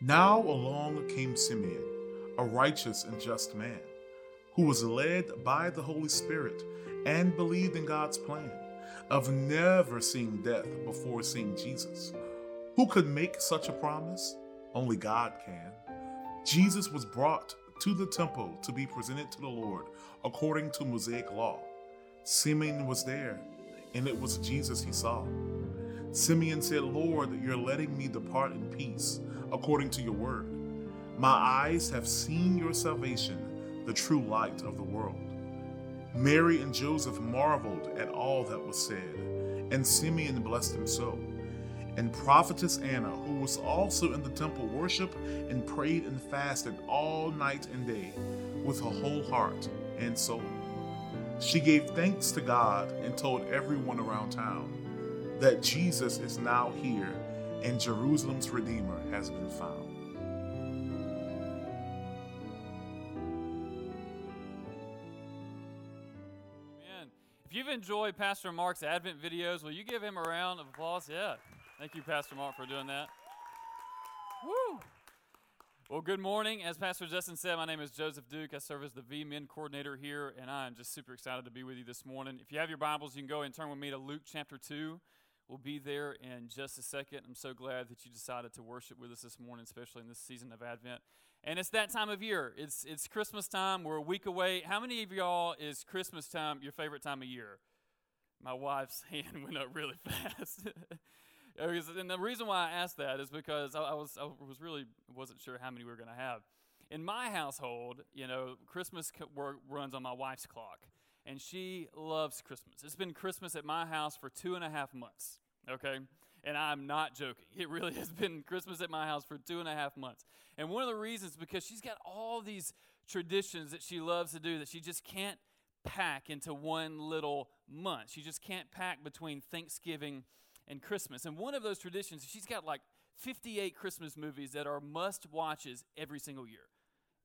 Now along came Simeon, a righteous and just man, who was led by the Holy Spirit and believed in God's plan of never seeing death before seeing Jesus. Who could make such a promise? Only God can. Jesus was brought to the temple to be presented to the Lord according to Mosaic law. Simeon was there, and it was Jesus he saw. Simeon said, Lord, you're letting me depart in peace according to your word. My eyes have seen your salvation, the true light of the world. Mary and Joseph marveled at all that was said, and Simeon blessed him so. And prophetess Anna, who was also in the temple, worshiped and prayed and fasted all night and day with her whole heart and soul. She gave thanks to God and told everyone around town that Jesus is now here and Jerusalem's Redeemer has been found. Amen. If you've enjoyed Pastor Mark's Advent videos, will you give him a round of applause? Yeah. Thank you, Pastor Mark, for doing that. Woo! Well, good morning. As Pastor Justin said, my name is Joseph Duke. I serve as the V Men coordinator here, and I'm just super excited to be with you this morning. If you have your Bibles, you can go and turn with me to Luke chapter 2. We'll be there in just a second. I'm so glad that you decided to worship with us this morning, especially in this season of Advent. And it's that time of year. It's it's Christmas time. We're a week away. How many of y'all is Christmas time your favorite time of year? My wife's hand went up really fast. and the reason why I asked that is because I, I was I was really wasn't sure how many we were going to have. In my household, you know, Christmas runs on my wife's clock and she loves Christmas. It's been Christmas at my house for two and a half months, okay? And I'm not joking. It really has been Christmas at my house for two and a half months. And one of the reasons because she's got all these traditions that she loves to do that she just can't pack into one little month. She just can't pack between Thanksgiving and Christmas. And one of those traditions, she's got like 58 Christmas movies that are must watches every single year.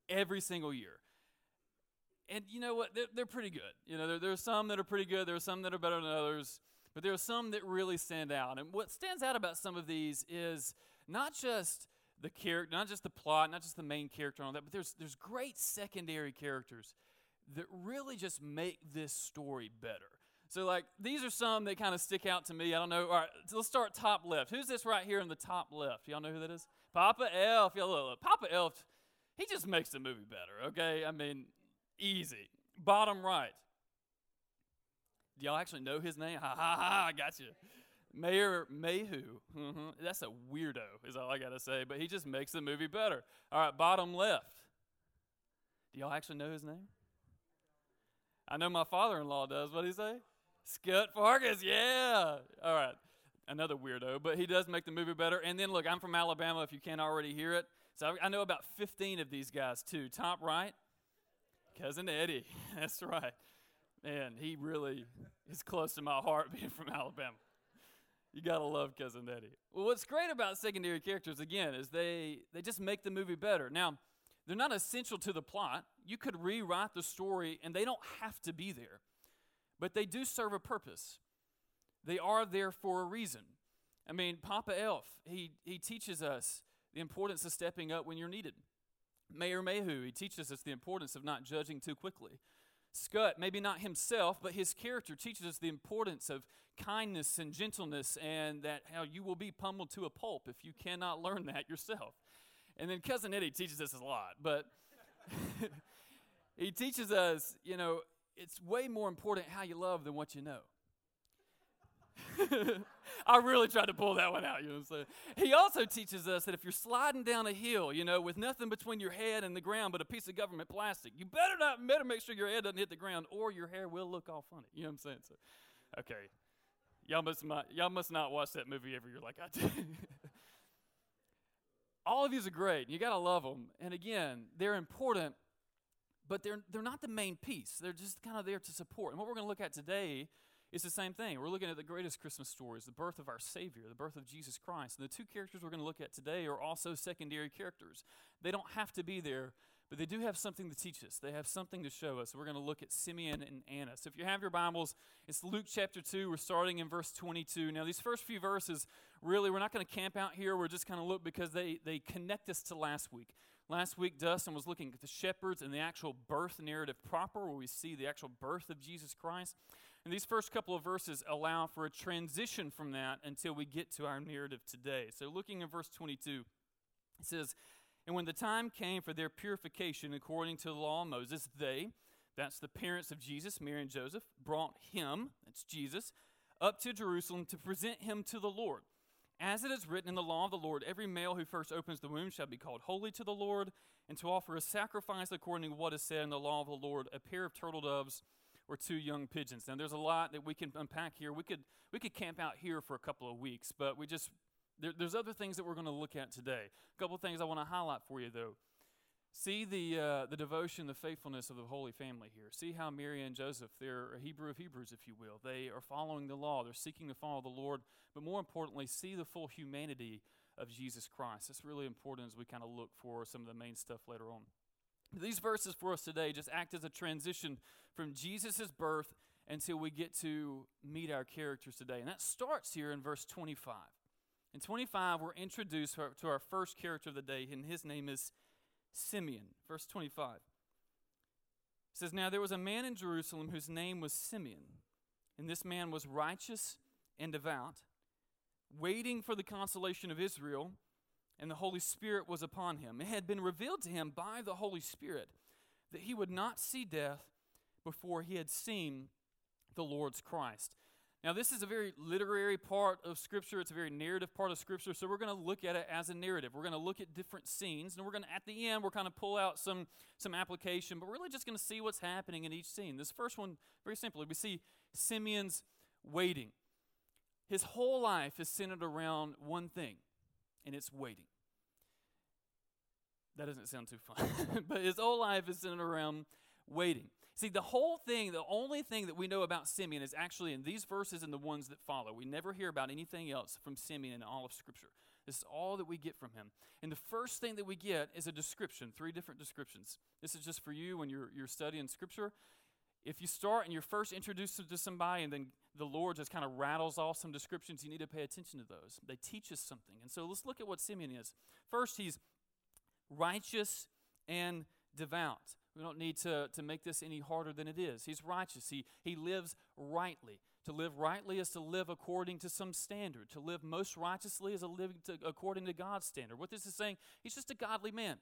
Every single year and you know what? They're, they're pretty good. You know, there, there are some that are pretty good. There are some that are better than others. But there are some that really stand out. And what stands out about some of these is not just the character, not just the plot, not just the main character and all that, but there's there's great secondary characters that really just make this story better. So like these are some that kind of stick out to me. I don't know. All right, so let's start top left. Who's this right here in the top left? Y'all know who that is? Papa Elf. Y'all look, look. Papa Elf. He just makes the movie better. Okay, I mean Easy. Bottom right. Do y'all actually know his name? Ha ha ha, I got you. Mayor MayWho. Mm-hmm. That's a weirdo, is all I got to say, but he just makes the movie better. All right, bottom left. Do y'all actually know his name? I know my father in law does. What do he say? Scut Farkus, yeah. All right, another weirdo, but he does make the movie better. And then, look, I'm from Alabama if you can't already hear it. So I know about 15 of these guys, too. Top right, Cousin Eddie. That's right. Man, he really is close to my heart being from Alabama. You gotta love Cousin Eddie. Well, what's great about secondary characters, again, is they, they just make the movie better. Now, they're not essential to the plot. You could rewrite the story, and they don't have to be there. But they do serve a purpose. They are there for a reason. I mean, Papa Elf, he, he teaches us the importance of stepping up when you're needed. Mayor MayWho, he teaches us the importance of not judging too quickly. Scut, maybe not himself, but his character teaches us the importance of kindness and gentleness and that how you will be pummeled to a pulp if you cannot learn that yourself. And then Cousin Eddie teaches us a lot, but he teaches us, you know, it's way more important how you love than what you know. I really tried to pull that one out, you know what I'm saying? He also teaches us that if you're sliding down a hill, you know, with nothing between your head and the ground but a piece of government plastic, you better not better make sure your head doesn't hit the ground or your hair will look all funny. You know what I'm saying? So, okay. Y'all must not, y'all must not watch that movie every year like I do. all of these are great. You got to love them. And again, they're important, but they're, they're not the main piece. They're just kind of there to support. And what we're going to look at today it's the same thing. We're looking at the greatest Christmas stories, the birth of our Savior, the birth of Jesus Christ. And the two characters we're going to look at today are also secondary characters. They don't have to be there, but they do have something to teach us. They have something to show us. We're going to look at Simeon and Anna. So if you have your Bibles, it's Luke chapter 2. We're starting in verse 22. Now, these first few verses really, we're not going to camp out here. We're just kind of look because they, they connect us to last week. Last week, Dustin was looking at the shepherds and the actual birth narrative proper, where we see the actual birth of Jesus Christ. And these first couple of verses allow for a transition from that until we get to our narrative today. So, looking in verse 22, it says, And when the time came for their purification according to the law of Moses, they, that's the parents of Jesus, Mary and Joseph, brought him, that's Jesus, up to Jerusalem to present him to the Lord. As it is written in the law of the Lord, every male who first opens the womb shall be called holy to the Lord, and to offer a sacrifice according to what is said in the law of the Lord, a pair of turtle doves or two young pigeons. Now, there's a lot that we can unpack here. We could we could camp out here for a couple of weeks, but we just there, there's other things that we're going to look at today. A couple of things I want to highlight for you, though. See the, uh, the devotion, the faithfulness of the Holy Family here. See how Mary and Joseph, they're a Hebrew of Hebrews, if you will. They are following the law, they're seeking to follow the Lord, but more importantly, see the full humanity of Jesus Christ. That's really important as we kind of look for some of the main stuff later on. These verses for us today just act as a transition from Jesus' birth until we get to meet our characters today. And that starts here in verse 25. In 25, we're introduced to our first character of the day, and his name is Simeon. Verse 25 it says, Now there was a man in Jerusalem whose name was Simeon, and this man was righteous and devout, waiting for the consolation of Israel, and the Holy Spirit was upon him. It had been revealed to him by the Holy Spirit that he would not see death before he had seen the Lord's Christ. Now, this is a very literary part of Scripture. It's a very narrative part of Scripture. So we're going to look at it as a narrative. We're going to look at different scenes, and we're going to, at the end, we're kind of pull out some some application, but we're really just going to see what's happening in each scene. This first one, very simply, we see Simeon's waiting. His whole life is centered around one thing, and it's waiting. That doesn't sound too fun, but his whole life is centered around waiting. See, the whole thing, the only thing that we know about Simeon is actually in these verses and the ones that follow. We never hear about anything else from Simeon in all of Scripture. This is all that we get from him. And the first thing that we get is a description, three different descriptions. This is just for you when you're, you're studying Scripture. If you start and you're first introduced to somebody and then the Lord just kind of rattles off some descriptions, you need to pay attention to those. They teach us something. And so let's look at what Simeon is. First, he's righteous and devout. We don't need to, to make this any harder than it is. He's righteous. He, he lives rightly. To live rightly is to live according to some standard. To live most righteously is a living to, according to God's standard. What this is saying, he's just a godly man.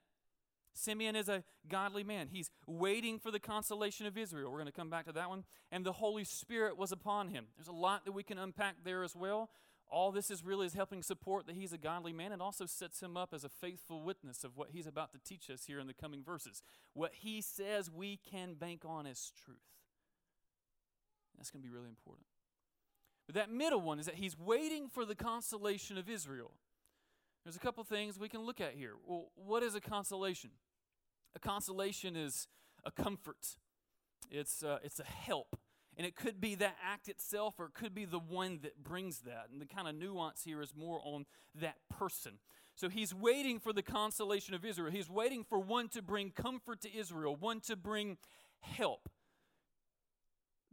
Simeon is a godly man. He's waiting for the consolation of Israel. We're going to come back to that one. And the Holy Spirit was upon him. There's a lot that we can unpack there as well all this is really is helping support that he's a godly man and also sets him up as a faithful witness of what he's about to teach us here in the coming verses. What he says we can bank on as truth. That's going to be really important. But that middle one is that he's waiting for the consolation of Israel. There's a couple things we can look at here. Well, what is a consolation? A consolation is a comfort. It's, uh, it's a help. And it could be that act itself, or it could be the one that brings that. And the kind of nuance here is more on that person. So he's waiting for the consolation of Israel. He's waiting for one to bring comfort to Israel, one to bring help.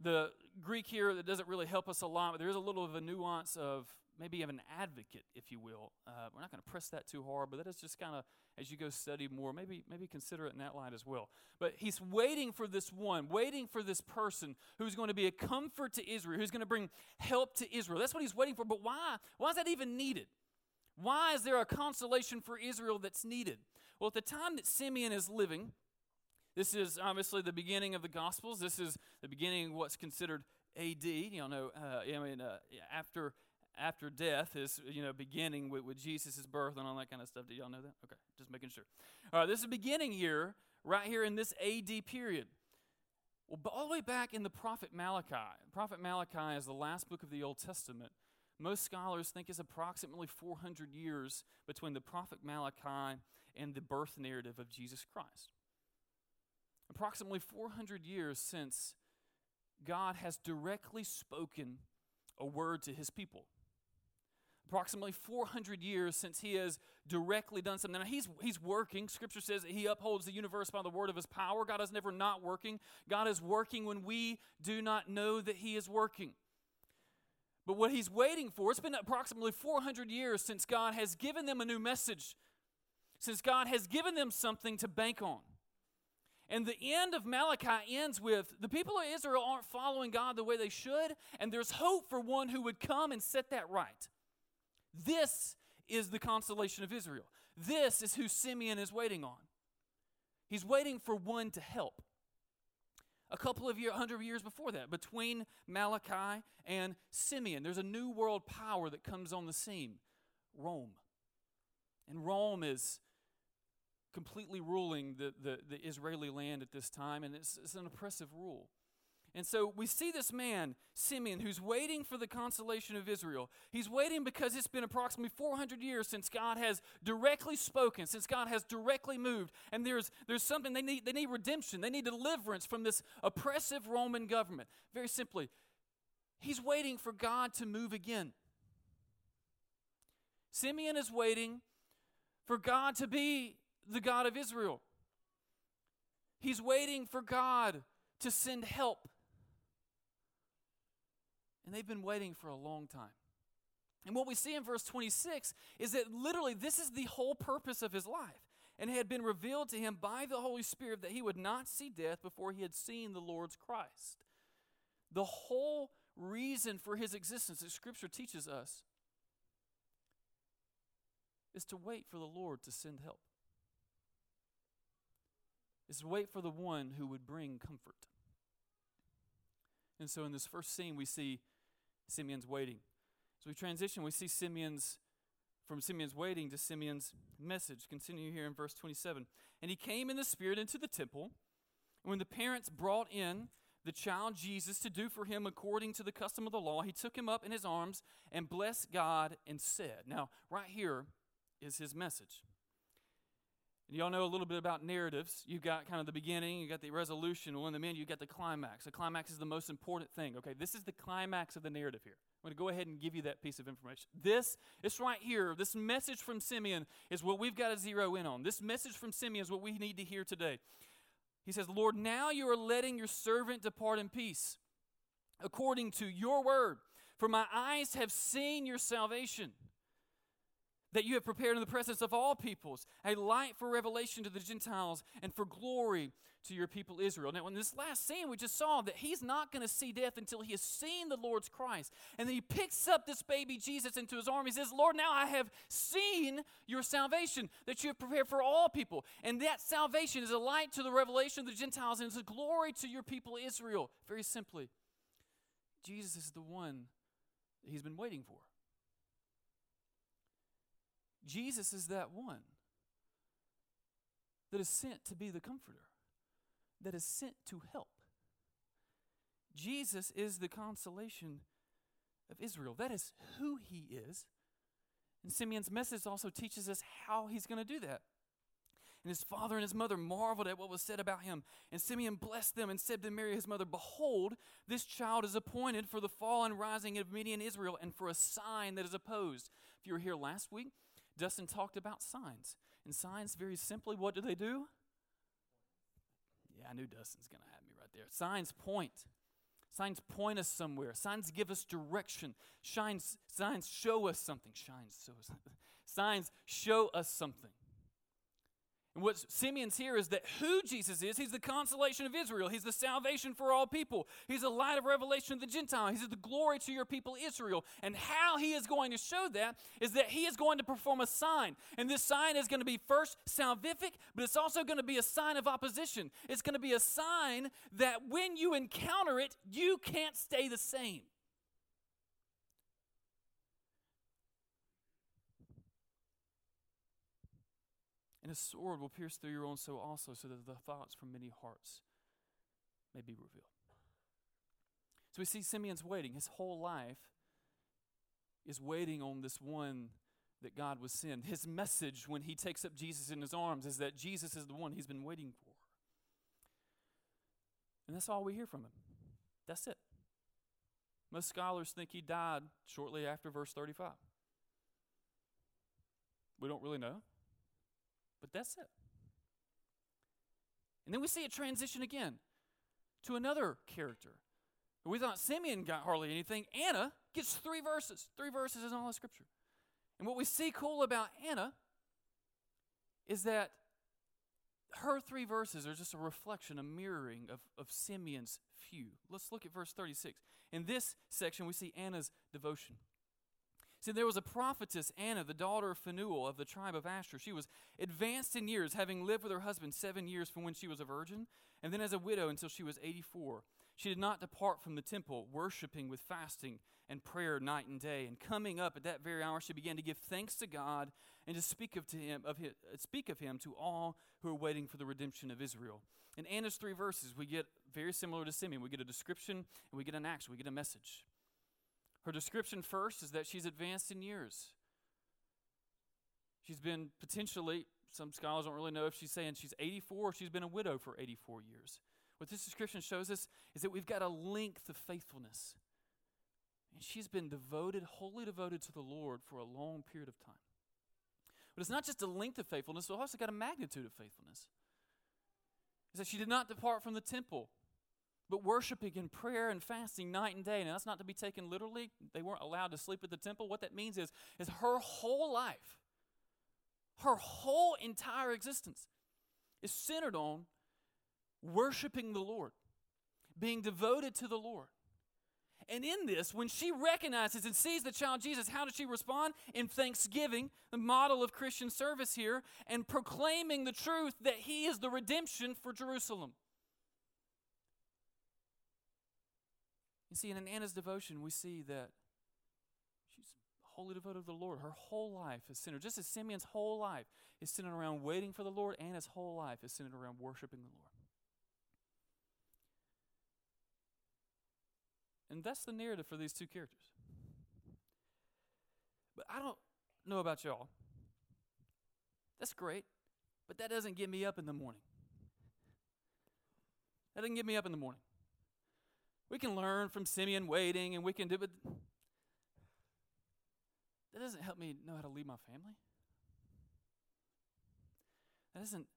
The Greek here that doesn't really help us a lot, but there is a little of a nuance of maybe of an advocate, if you will. Uh, we're not going to press that too hard, but that is just kind of as you go study more, maybe maybe consider it in that light as well. But he's waiting for this one, waiting for this person who's going to be a comfort to Israel, who's going to bring help to Israel. That's what he's waiting for. But why? Why is that even needed? Why is there a consolation for Israel that's needed? Well, at the time that Simeon is living, this is obviously the beginning of the Gospels. This is the beginning of what's considered AD. You know, uh, I mean, uh, after after death is, you know, beginning with, with Jesus' birth and all that kind of stuff. Do y'all know that? Okay, just making sure. All right, this is beginning here, right here in this AD period. Well, all the way back in the prophet Malachi. Prophet Malachi is the last book of the Old Testament. Most scholars think it's approximately 400 years between the prophet Malachi and the birth narrative of Jesus Christ. Approximately 400 years since God has directly spoken a word to his people approximately 400 years since he has directly done something. Now, he's, he's working. Scripture says that he upholds the universe by the word of his power. God is never not working. God is working when we do not know that he is working. But what he's waiting for, it's been approximately 400 years since God has given them a new message, since God has given them something to bank on. And the end of Malachi ends with the people of Israel aren't following God the way they should, and there's hope for one who would come and set that right. This is the consolation of Israel. This is who Simeon is waiting on. He's waiting for one to help. A couple of year, hundred years before that, between Malachi and Simeon, there's a new world power that comes on the scene Rome. And Rome is completely ruling the, the, the Israeli land at this time, and it's, it's an oppressive rule. And so we see this man, Simeon, who's waiting for the consolation of Israel. He's waiting because it's been approximately 400 years since God has directly spoken, since God has directly moved. And there's, there's something they need, they need redemption, they need deliverance from this oppressive Roman government. Very simply, he's waiting for God to move again. Simeon is waiting for God to be the God of Israel. He's waiting for God to send help. And they've been waiting for a long time. And what we see in verse 26 is that literally this is the whole purpose of his life. And it had been revealed to him by the Holy Spirit that he would not see death before he had seen the Lord's Christ. The whole reason for his existence that Scripture teaches us is to wait for the Lord to send help is to wait for the one who would bring comfort. And so in this first scene, we see Simeon's waiting. So we transition, we see Simeon's from Simeon's waiting to Simeon's message. Continue here in verse 27. And he came in the Spirit into the temple. And when the parents brought in the child Jesus to do for him according to the custom of the law, he took him up in his arms and blessed God and said, Now, right here is his message. And y'all know a little bit about narratives. You've got kind of the beginning, you've got the resolution, well, in the end, you got the climax. The climax is the most important thing. Okay, this is the climax of the narrative here. I'm going to go ahead and give you that piece of information. This, it's right here. This message from Simeon is what we've got to zero in on. This message from Simeon is what we need to hear today. He says, Lord, now you are letting your servant depart in peace, according to your word. For my eyes have seen your salvation that you have prepared in the presence of all peoples, a light for revelation to the Gentiles and for glory to your people Israel. Now, in this last scene, we just saw that he's not going to see death until he has seen the Lord's Christ. And then he picks up this baby Jesus into his arm. He says, Lord, now I have seen your salvation that you have prepared for all people. And that salvation is a light to the revelation of the Gentiles and it's a glory to your people Israel. Very simply, Jesus is the one that he's been waiting for. Jesus is that one that is sent to be the comforter, that is sent to help. Jesus is the consolation of Israel. That is who he is. And Simeon's message also teaches us how he's going to do that. And his father and his mother marveled at what was said about him. And Simeon blessed them and said to Mary, his mother, Behold, this child is appointed for the fall and rising of many in Israel and for a sign that is opposed. If you were here last week, Dustin talked about signs. And signs, very simply, what do they do? Yeah, I knew Dustin's going to have me right there. Signs point. Signs point us somewhere. Signs give us direction. Signs, signs show us something. Shines, show us, signs show us something. And what Simeon's here is that who Jesus is, he's the consolation of Israel. He's the salvation for all people. He's the light of revelation of the Gentile. He's the glory to your people Israel. And how he is going to show that is that he is going to perform a sign. And this sign is going to be first salvific, but it's also going to be a sign of opposition. It's going to be a sign that when you encounter it, you can't stay the same. And a sword will pierce through your own soul also, so that the thoughts from many hearts may be revealed. So we see Simeon's waiting. His whole life is waiting on this one that God was sent. His message when he takes up Jesus in his arms is that Jesus is the one he's been waiting for. And that's all we hear from him. That's it. Most scholars think he died shortly after verse 35. We don't really know. But that's it. And then we see a transition again to another character. We thought Simeon got hardly anything. Anna, gets three verses. Three verses in all of Scripture. And what we see cool about Anna is that her three verses are just a reflection, a mirroring of, of Simeon's few. Let's look at verse 36. In this section, we see Anna's devotion. See, there was a prophetess, Anna, the daughter of Phanuel of the tribe of Asher. She was advanced in years, having lived with her husband seven years from when she was a virgin, and then as a widow until she was 84. She did not depart from the temple, worshiping with fasting and prayer night and day. And coming up at that very hour, she began to give thanks to God and to speak of to him of his, uh, speak of him to all who are waiting for the redemption of Israel. In Anna's three verses, we get very similar to Simeon. We get a description and we get an action. We get a message. Her description first is that she's advanced in years. She's been potentially, some scholars don't really know if she's saying she's 84 or she's been a widow for 84 years. What this description shows us is that we've got a length of faithfulness. And she's been devoted, wholly devoted to the Lord for a long period of time. But it's not just a length of faithfulness, it's also got a magnitude of faithfulness. Is that she did not depart from the temple, but worshiping in prayer and fasting night and day. Now that's not to be taken literally. They weren't allowed to sleep at the temple. What that means is, is her whole life, her whole entire existence is centered on worshiping the Lord, being devoted to the Lord. And in this, when she recognizes and sees the child Jesus, how does she respond? In thanksgiving, the model of Christian service here, and proclaiming the truth that he is the redemption for Jerusalem. You see, in Anna's devotion, we see that she's wholly devoted to the Lord. Her whole life is centered, just as Simeon's whole life is centered around waiting for the Lord, Anna's whole life is centered around worshiping the Lord. And that's the narrative for these two characters. But I don't know about y'all. That's great, but that doesn't get me up in the morning. That doesn't get me up in the morning. We can learn from Simeon waiting and we can do but that doesn't help me know how to lead my family. That doesn't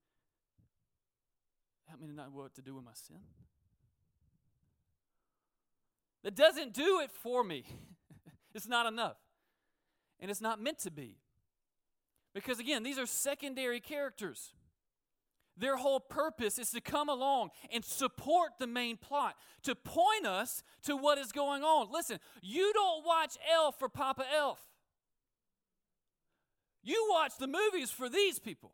help me to know what to do with my sin that doesn't do it for me. it's not enough. And it's not meant to be. Because again, these are secondary characters. Their whole purpose is to come along and support the main plot, to point us to what is going on. Listen, you don't watch Elf for Papa Elf. You watch the movies for these people.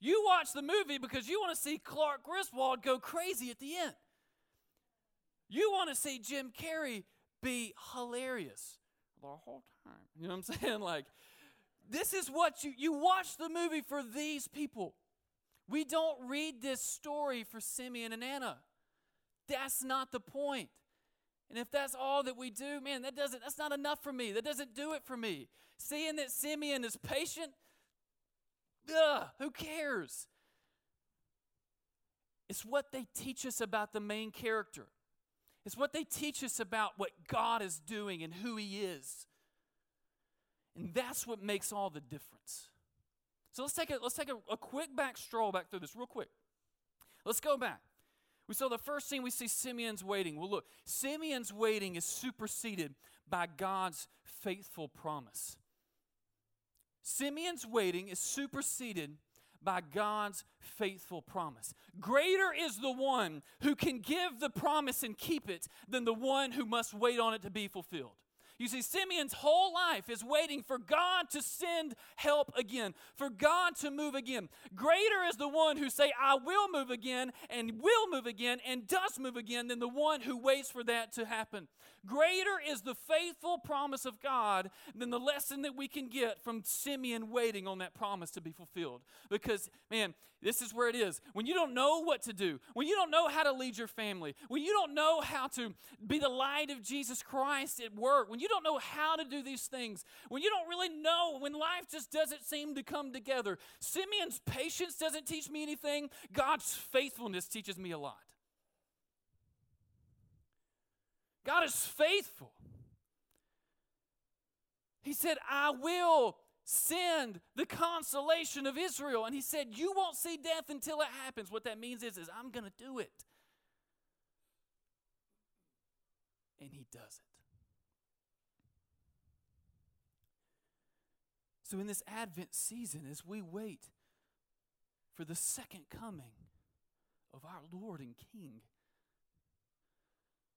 You watch the movie because you want to see Clark Griswold go crazy at the end. You want to see Jim Carrey be hilarious the whole time. You know what I'm saying? Like, this is what you you watch the movie for these people. We don't read this story for Simeon and Anna. That's not the point. And if that's all that we do, man, that doesn't that's not enough for me. That doesn't do it for me. Seeing that Simeon is patient, ugh, who cares? It's what they teach us about the main character. It's what they teach us about what God is doing and who He is. And that's what makes all the difference. So let's take a, let's take a, a quick back stroll back through this real quick. Let's go back. We saw the first scene, we see Simeon's waiting. Well, look, Simeon's waiting is superseded by God's faithful promise. Simeon's waiting is superseded by God's faithful promise. Greater is the one who can give the promise and keep it than the one who must wait on it to be fulfilled. You see, Simeon's whole life is waiting for God to send help again, for God to move again. Greater is the one who say, I will move again, and will move again, and does move again, than the one who waits for that to happen. Greater is the faithful promise of God than the lesson that we can get from Simeon waiting on that promise to be fulfilled. Because, man, this is where it is. When you don't know what to do, when you don't know how to lead your family, when you don't know how to be the light of Jesus Christ at work, when you don't know how to do these things, when you don't really know, when life just doesn't seem to come together, Simeon's patience doesn't teach me anything, God's faithfulness teaches me a lot. God is faithful. He said, I will send the consolation of Israel. And he said, You won't see death until it happens. What that means is, is I'm going to do it. And he does it. So, in this Advent season, as we wait for the second coming of our Lord and King,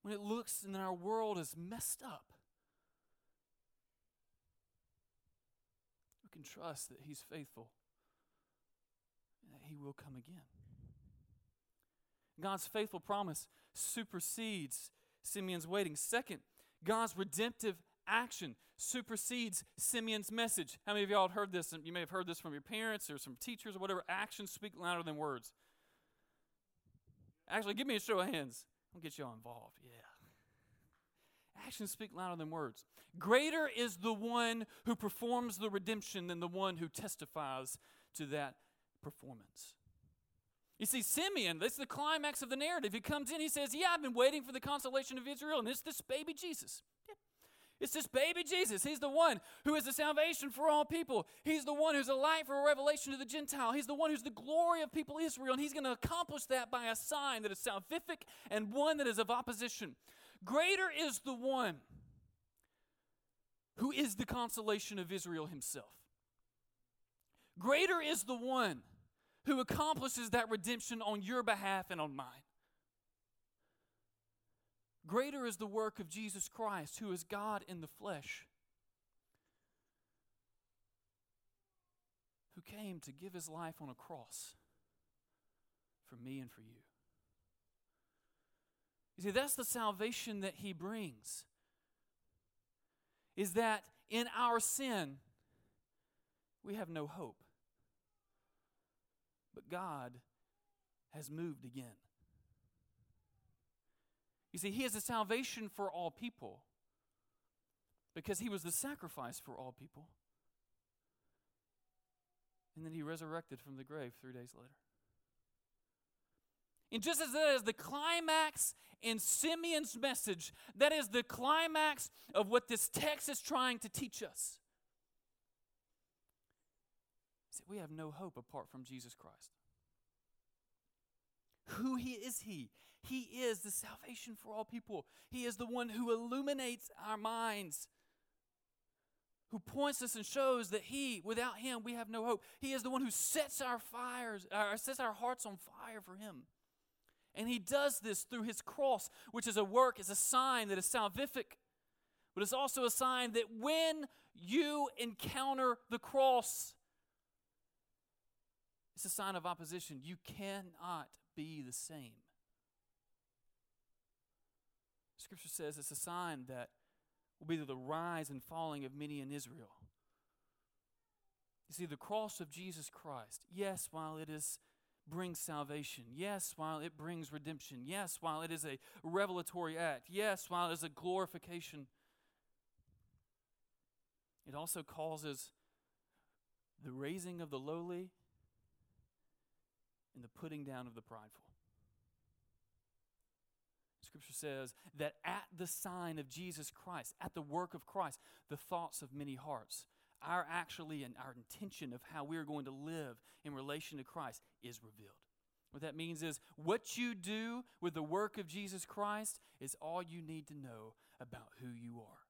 when it looks and our world is messed up, we can trust that He's faithful and that He will come again. God's faithful promise supersedes Simeon's waiting. Second, God's redemptive action supersedes Simeon's message. How many of y'all have heard this? You may have heard this from your parents or some teachers or whatever. Actions speak louder than words. Actually, give me a show of hands. I'll get y'all involved. Yeah. Actions speak louder than words. Greater is the one who performs the redemption than the one who testifies to that performance. You see, Simeon, this is the climax of the narrative. He comes in, he says, Yeah, I've been waiting for the consolation of Israel, and it's this baby Jesus. Yeah. It's this baby Jesus. He's the one who is the salvation for all people. He's the one who's a light for a revelation to the Gentile. He's the one who's the glory of people Israel, and he's going to accomplish that by a sign that is salvific and one that is of opposition. Greater is the one who is the consolation of Israel himself. Greater is the one who accomplishes that redemption on your behalf and on mine. Greater is the work of Jesus Christ, who is God in the flesh, who came to give his life on a cross for me and for you. You see, that's the salvation that he brings. Is that in our sin, we have no hope. But God has moved again. You see, He is a salvation for all people because He was the sacrifice for all people. And then He resurrected from the grave three days later. And just as that is the climax in Simeon's message, that is the climax of what this text is trying to teach us. See, we have no hope apart from Jesus Christ. Who he is he? He is the salvation for all people. He is the one who illuminates our minds, who points us and shows that he, without him, we have no hope. He is the one who sets our fires, uh, sets our hearts on fire for him. And he does this through his cross, which is a work, is a sign that is salvific, but it's also a sign that when you encounter the cross, it's a sign of opposition. You cannot be the same. Scripture says it's a sign that will be the rise and falling of many in Israel. You see, the cross of Jesus Christ, yes, while it is brings salvation. Yes, while it brings redemption. Yes, while it is a revelatory act. Yes, while it is a glorification. It also causes the raising of the lowly and the putting down of the prideful. Scripture says that at the sign of Jesus Christ, at the work of Christ, the thoughts of many hearts, our actually and our intention of how we're going to live in relation to Christ is revealed. What that means is what you do with the work of Jesus Christ is all you need to know about who you are.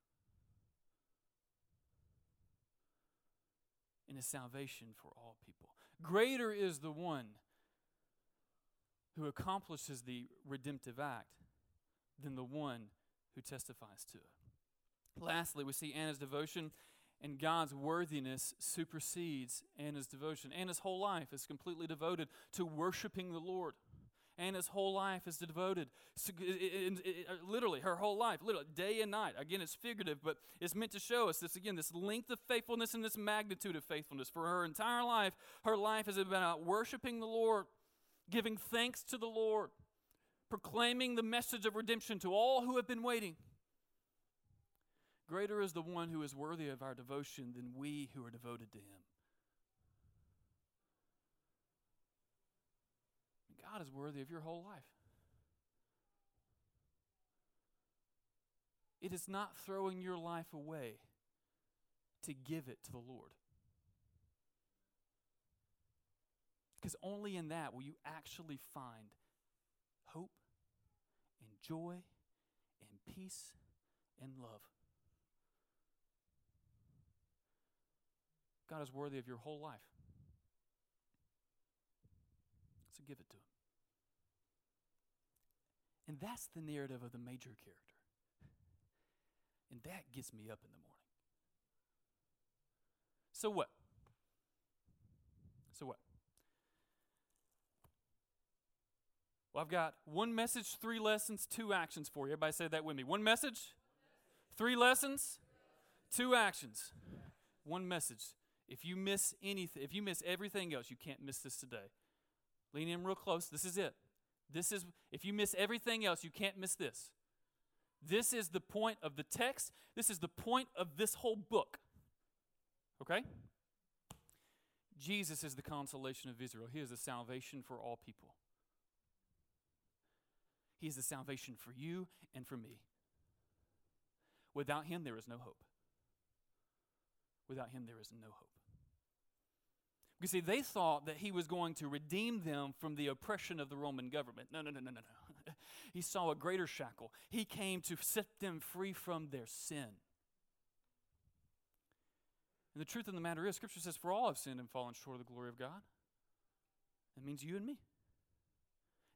And is salvation for all people. Greater is the one who accomplishes the redemptive act than the one who testifies to it. Lastly, we see Anna's devotion and God's worthiness supersedes Anna's devotion. Anna's whole life is completely devoted to worshiping the Lord. Anna's whole life is devoted, literally, her whole life, literally, day and night. Again, it's figurative, but it's meant to show us this again, this length of faithfulness and this magnitude of faithfulness. For her entire life, her life has been about worshiping the Lord, giving thanks to the Lord, proclaiming the message of redemption to all who have been waiting. Greater is the one who is worthy of our devotion than we who are devoted to him. God is worthy of your whole life. It is not throwing your life away to give it to the Lord. Because only in that will you actually find hope and joy and peace and love. God is worthy of your whole life. So give it to Him. And that's the narrative of the major character. And that gets me up in the morning. So what? So what? Well, I've got one message, three lessons, two actions for you. Everybody say that with me. One message, three lessons, two actions. One message. If you miss anything, if you miss everything else, you can't miss this today. Lean in real close. This is it. This is if you miss everything else, you can't miss this. This is the point of the text. This is the point of this whole book. Okay? Jesus is the consolation of Israel. He is the salvation for all people. He is the salvation for you and for me. Without him, there is no hope. Without him, there is no hope. You see, they thought that he was going to redeem them from the oppression of the Roman government. No, no, no, no, no, no. he saw a greater shackle. He came to set them free from their sin. And the truth of the matter is, Scripture says, For all have sinned and fallen short of the glory of God. That means you and me.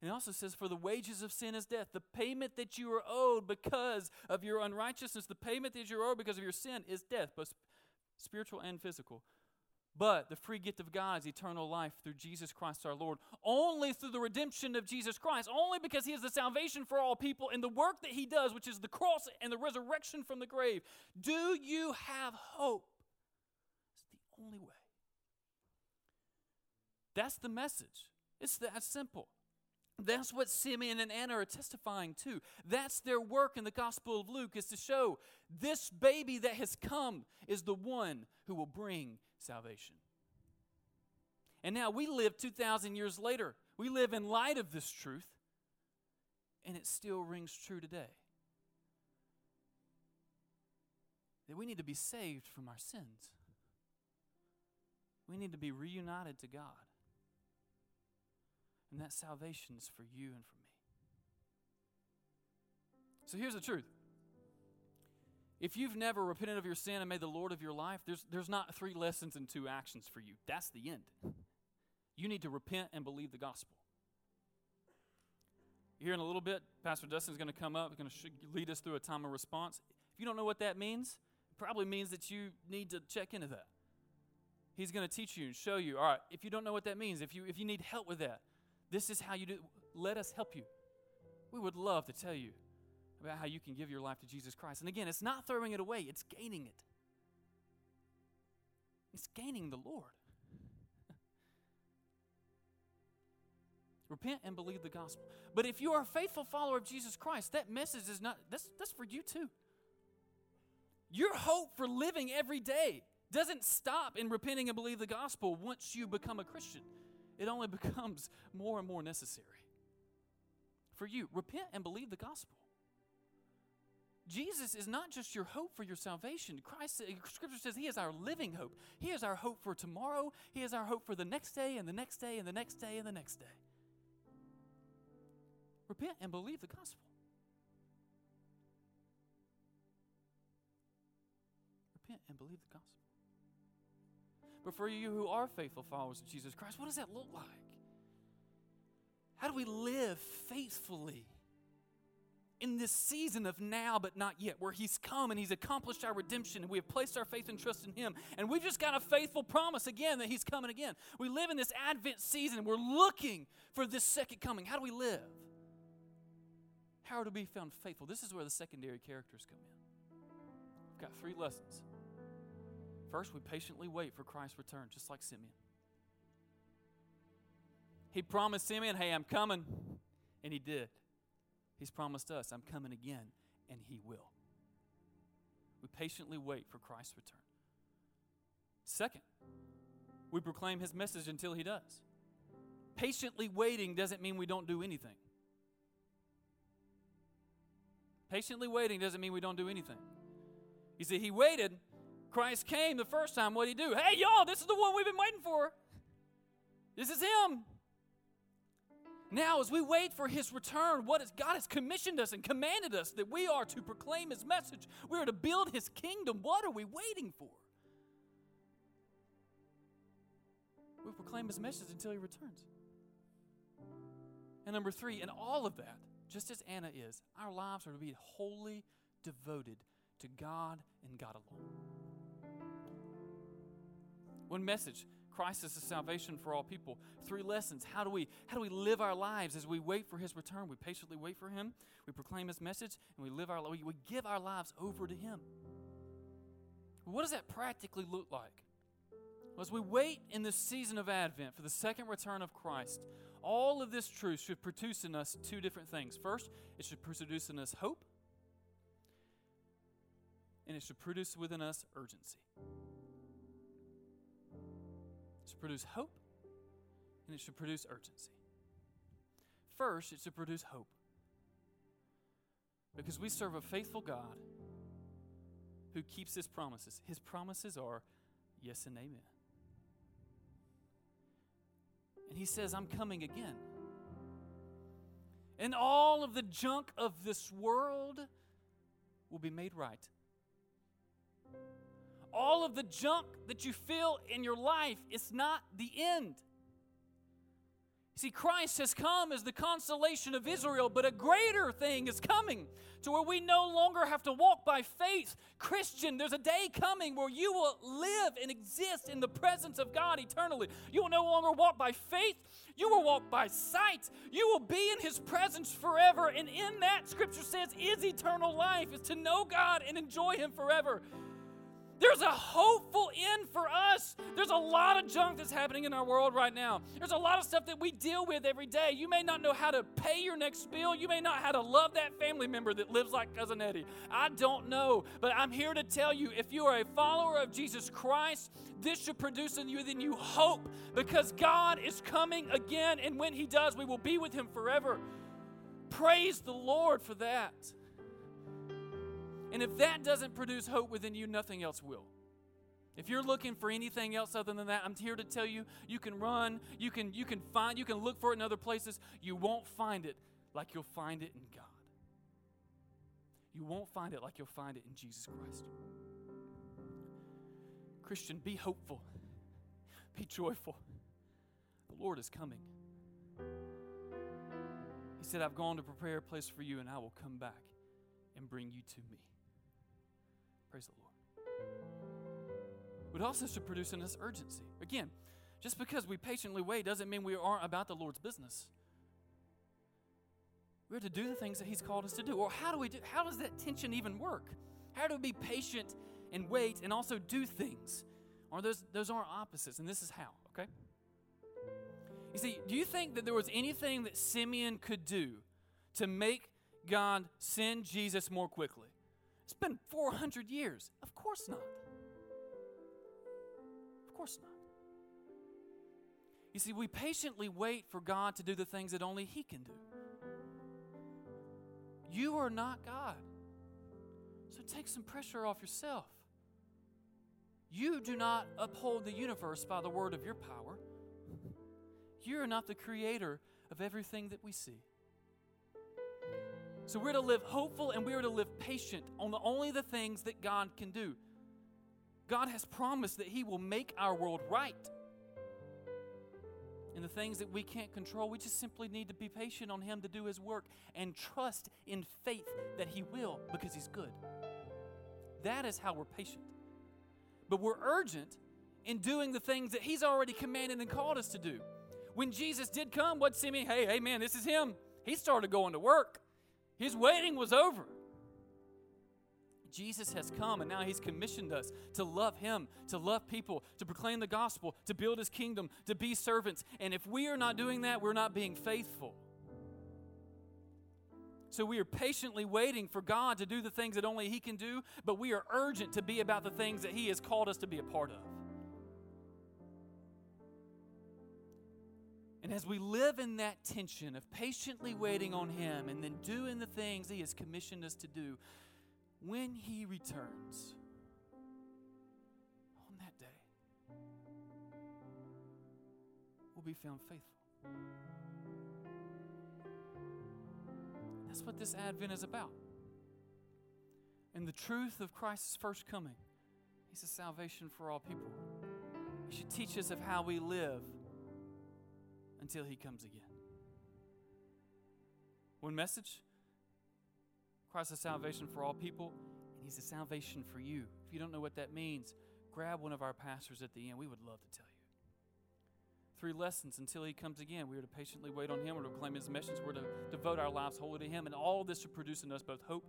And it also says, For the wages of sin is death. The payment that you are owed because of your unrighteousness, the payment that you're owed because of your sin is death, both spiritual and physical. But the free gift of God is eternal life through Jesus Christ our Lord. Only through the redemption of Jesus Christ. Only because He is the salvation for all people and the work that He does, which is the cross and the resurrection from the grave. Do you have hope? It's the only way. That's the message. It's that simple. That's what Simeon and Anna are testifying to. That's their work in the Gospel of Luke is to show this baby that has come is the one who will bring salvation. And now we live 2,000 years later. We live in light of this truth, and it still rings true today. That we need to be saved from our sins. We need to be reunited to God. And that salvation is for you and for me. So here's the truth. If you've never repented of your sin and made the Lord of your life, there's, there's not three lessons and two actions for you. That's the end. You need to repent and believe the gospel. Here in a little bit, Pastor Dustin's going to come up, going to lead us through a time of response. If you don't know what that means, it probably means that you need to check into that. He's going to teach you and show you. All right, if you don't know what that means, if you if you need help with that, this is how you do Let us help you. We would love to tell you about how you can give your life to Jesus Christ. And again, it's not throwing it away, it's gaining it. It's gaining the Lord. Repent and believe the gospel. But if you are a faithful follower of Jesus Christ, that message is not, that's, that's for you too. Your hope for living every day doesn't stop in repenting and believe the gospel once you become a Christian it only becomes more and more necessary. For you, repent and believe the gospel. Jesus is not just your hope for your salvation. Christ, uh, Scripture says He is our living hope. He is our hope for tomorrow. He is our hope for the next day and the next day and the next day and the next day. Repent and believe the gospel. Repent and believe the gospel. But for you who are faithful followers of Jesus Christ, what does that look like? How do we live faithfully in this season of now but not yet, where He's come and He's accomplished our redemption and we have placed our faith and trust in Him? And we've just got a faithful promise again that He's coming again. We live in this Advent season. We're looking for this second coming. How do we live? How are we to be found faithful? This is where the secondary characters come in. We've got three lessons. First, we patiently wait for Christ's return, just like Simeon. He promised Simeon, Hey, I'm coming. And he did. He's promised us, I'm coming again, and he will. We patiently wait for Christ's return. Second, we proclaim his message until he does. Patiently waiting doesn't mean we don't do anything. Patiently waiting doesn't mean we don't do anything. You see, he waited Christ came the first time, what did he do? Hey, y'all, this is the one we've been waiting for. This is him. Now, as we wait for his return, what is God has commissioned us and commanded us that we are to proclaim his message. We are to build his kingdom. What are we waiting for? we proclaim his message until he returns. And number three, in all of that, just as Anna is, our lives are to be wholly devoted to God and God alone. One message Christ is the salvation for all people. Three lessons. How do we how do we live our lives as we wait for his return? We patiently wait for him. We proclaim his message and we live our we, give our lives over to him. What does that practically look like? Well, as we wait in this season of Advent for the second return of Christ, all of this truth should produce in us two different things. First, it should produce in us hope, and it should produce within us urgency. Should produce hope, and it should produce urgency. First, it should produce hope. Because we serve a faithful God who keeps his promises. His promises are yes and amen. And he says, I'm coming again. And all of the junk of this world will be made right. All of the junk that you feel in your life is not the end. See, Christ has come as the consolation of Israel, but a greater thing is coming to where we no longer have to walk by faith. Christian, there's a day coming where you will live and exist in the presence of God eternally. You will no longer walk by faith, you will walk by sight. You will be in His presence forever. And in that, Scripture says, is eternal life, is to know God and enjoy Him forever. There's a hopeful end for us. There's a lot of junk that's happening in our world right now. There's a lot of stuff that we deal with every day. You may not know how to pay your next bill. You may not know how to love that family member that lives like Cousin Eddie. I don't know. But I'm here to tell you if you are a follower of Jesus Christ, this should produce in you then you hope because God is coming again. And when He does, we will be with Him forever. Praise the Lord for that. And if that doesn't produce hope within you, nothing else will. If you're looking for anything else other than that, I'm here to tell you you can run, you can you can find, you can look for it in other places. You won't find it like you'll find it in God. You won't find it like you'll find it in Jesus Christ. Christian, be hopeful. Be joyful. The Lord is coming. He said, I've gone to prepare a place for you, and I will come back and bring you to me. Praise the Lord. But also should produce in us urgency. Again, just because we patiently wait doesn't mean we aren't about the Lord's business. We're to do the things that He's called us to do. Or how do we do how does that tension even work? How do we be patient and wait and also do things? Or those those aren't opposites, and this is how, okay? You see, do you think that there was anything that Simeon could do to make God send Jesus more quickly? It's been 400 years. Of course not. Of course not. You see, we patiently wait for God to do the things that only He can do. You are not God. So take some pressure off yourself. You do not uphold the universe by the word of your power. You are not the creator of everything that we see. So we're to live hopeful and we're to live patient on the only the things that God can do. God has promised that He will make our world right. And the things that we can't control, we just simply need to be patient on Him to do His work and trust in faith that He will because He's good. That is how we're patient. But we're urgent in doing the things that He's already commanded and called us to do. When Jesus did come, what Simeon? Hey, hey, man, this is Him. He started going to work. His waiting was over. Jesus has come and now he's commissioned us to love him, to love people, to proclaim the gospel, to build his kingdom, to be servants. And if we are not doing that, we're not being faithful. So we are patiently waiting for God to do the things that only he can do, but we are urgent to be about the things that he has called us to be a part of. And as we live in that tension of patiently waiting on Him and then doing the things He has commissioned us to do, when He returns on that day, we'll be found faithful. That's what this Advent is about. And the truth of Christ's first coming, He's a salvation for all people. He should teach us of how we live until he comes again. One message Christ is salvation for all people, and he's a salvation for you. If you don't know what that means, grab one of our pastors at the end. We would love to tell you. Three lessons until he comes again. We are to patiently wait on him. We're to proclaim his message. We're to devote our lives wholly to him. And all this to produce in us both hope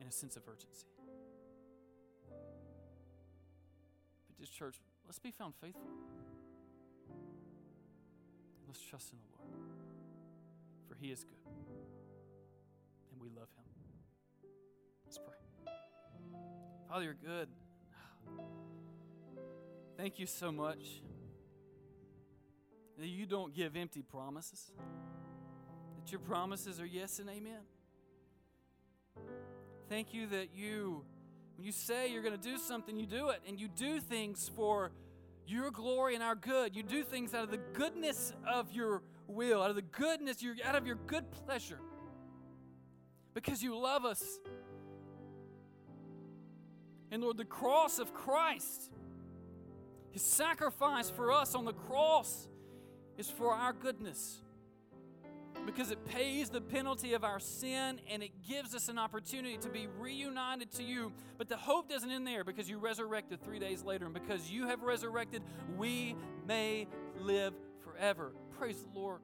and a sense of urgency. But this church, let's be found faithful. Let's trust in the Lord. For he is good. And we love him. Let's pray. Father, you're good. Thank you so much that you don't give empty promises, that your promises are yes and amen. Thank you that you, when you say you're going to do something, you do it, and you do things for your glory and our good. You do things out of the goodness of your will, out of the goodness, out of your good pleasure, because you love us. And Lord, the cross of Christ, His sacrifice for us on the cross, is for our goodness because it pays the penalty of our sin and it gives us an opportunity to be reunited to you. But the hope doesn't end there because you resurrected three days later, and because you have resurrected, we may live forever. Praise the Lord.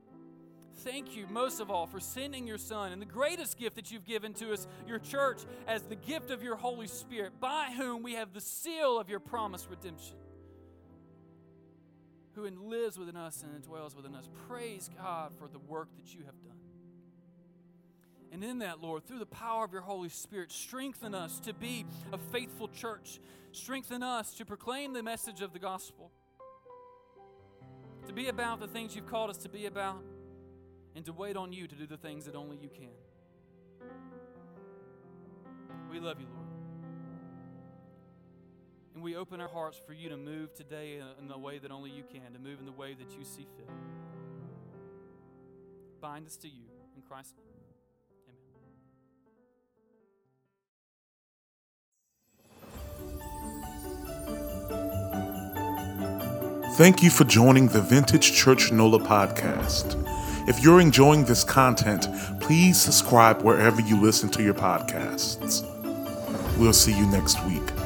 Thank you most of all for sending your Son and the greatest gift that you've given to us, your church, as the gift of your Holy Spirit, by whom we have the seal of your promised redemption who lives within us and dwells within us. Praise God for the work that you have done. And in that, Lord, through the power of your Holy Spirit, strengthen us to be a faithful church. Strengthen us to proclaim the message of the gospel, to be about the things you've called us to be about, and to wait on you to do the things that only you can. We love you, Lord. And we open our hearts for you to move today in the way that only you can, to move in the way that you see fit. Bind us to you. In Christ's name. Amen. Thank you for joining the Vintage Church NOLA podcast. If you're enjoying this content, please subscribe wherever you listen to your podcasts. We'll see you next week.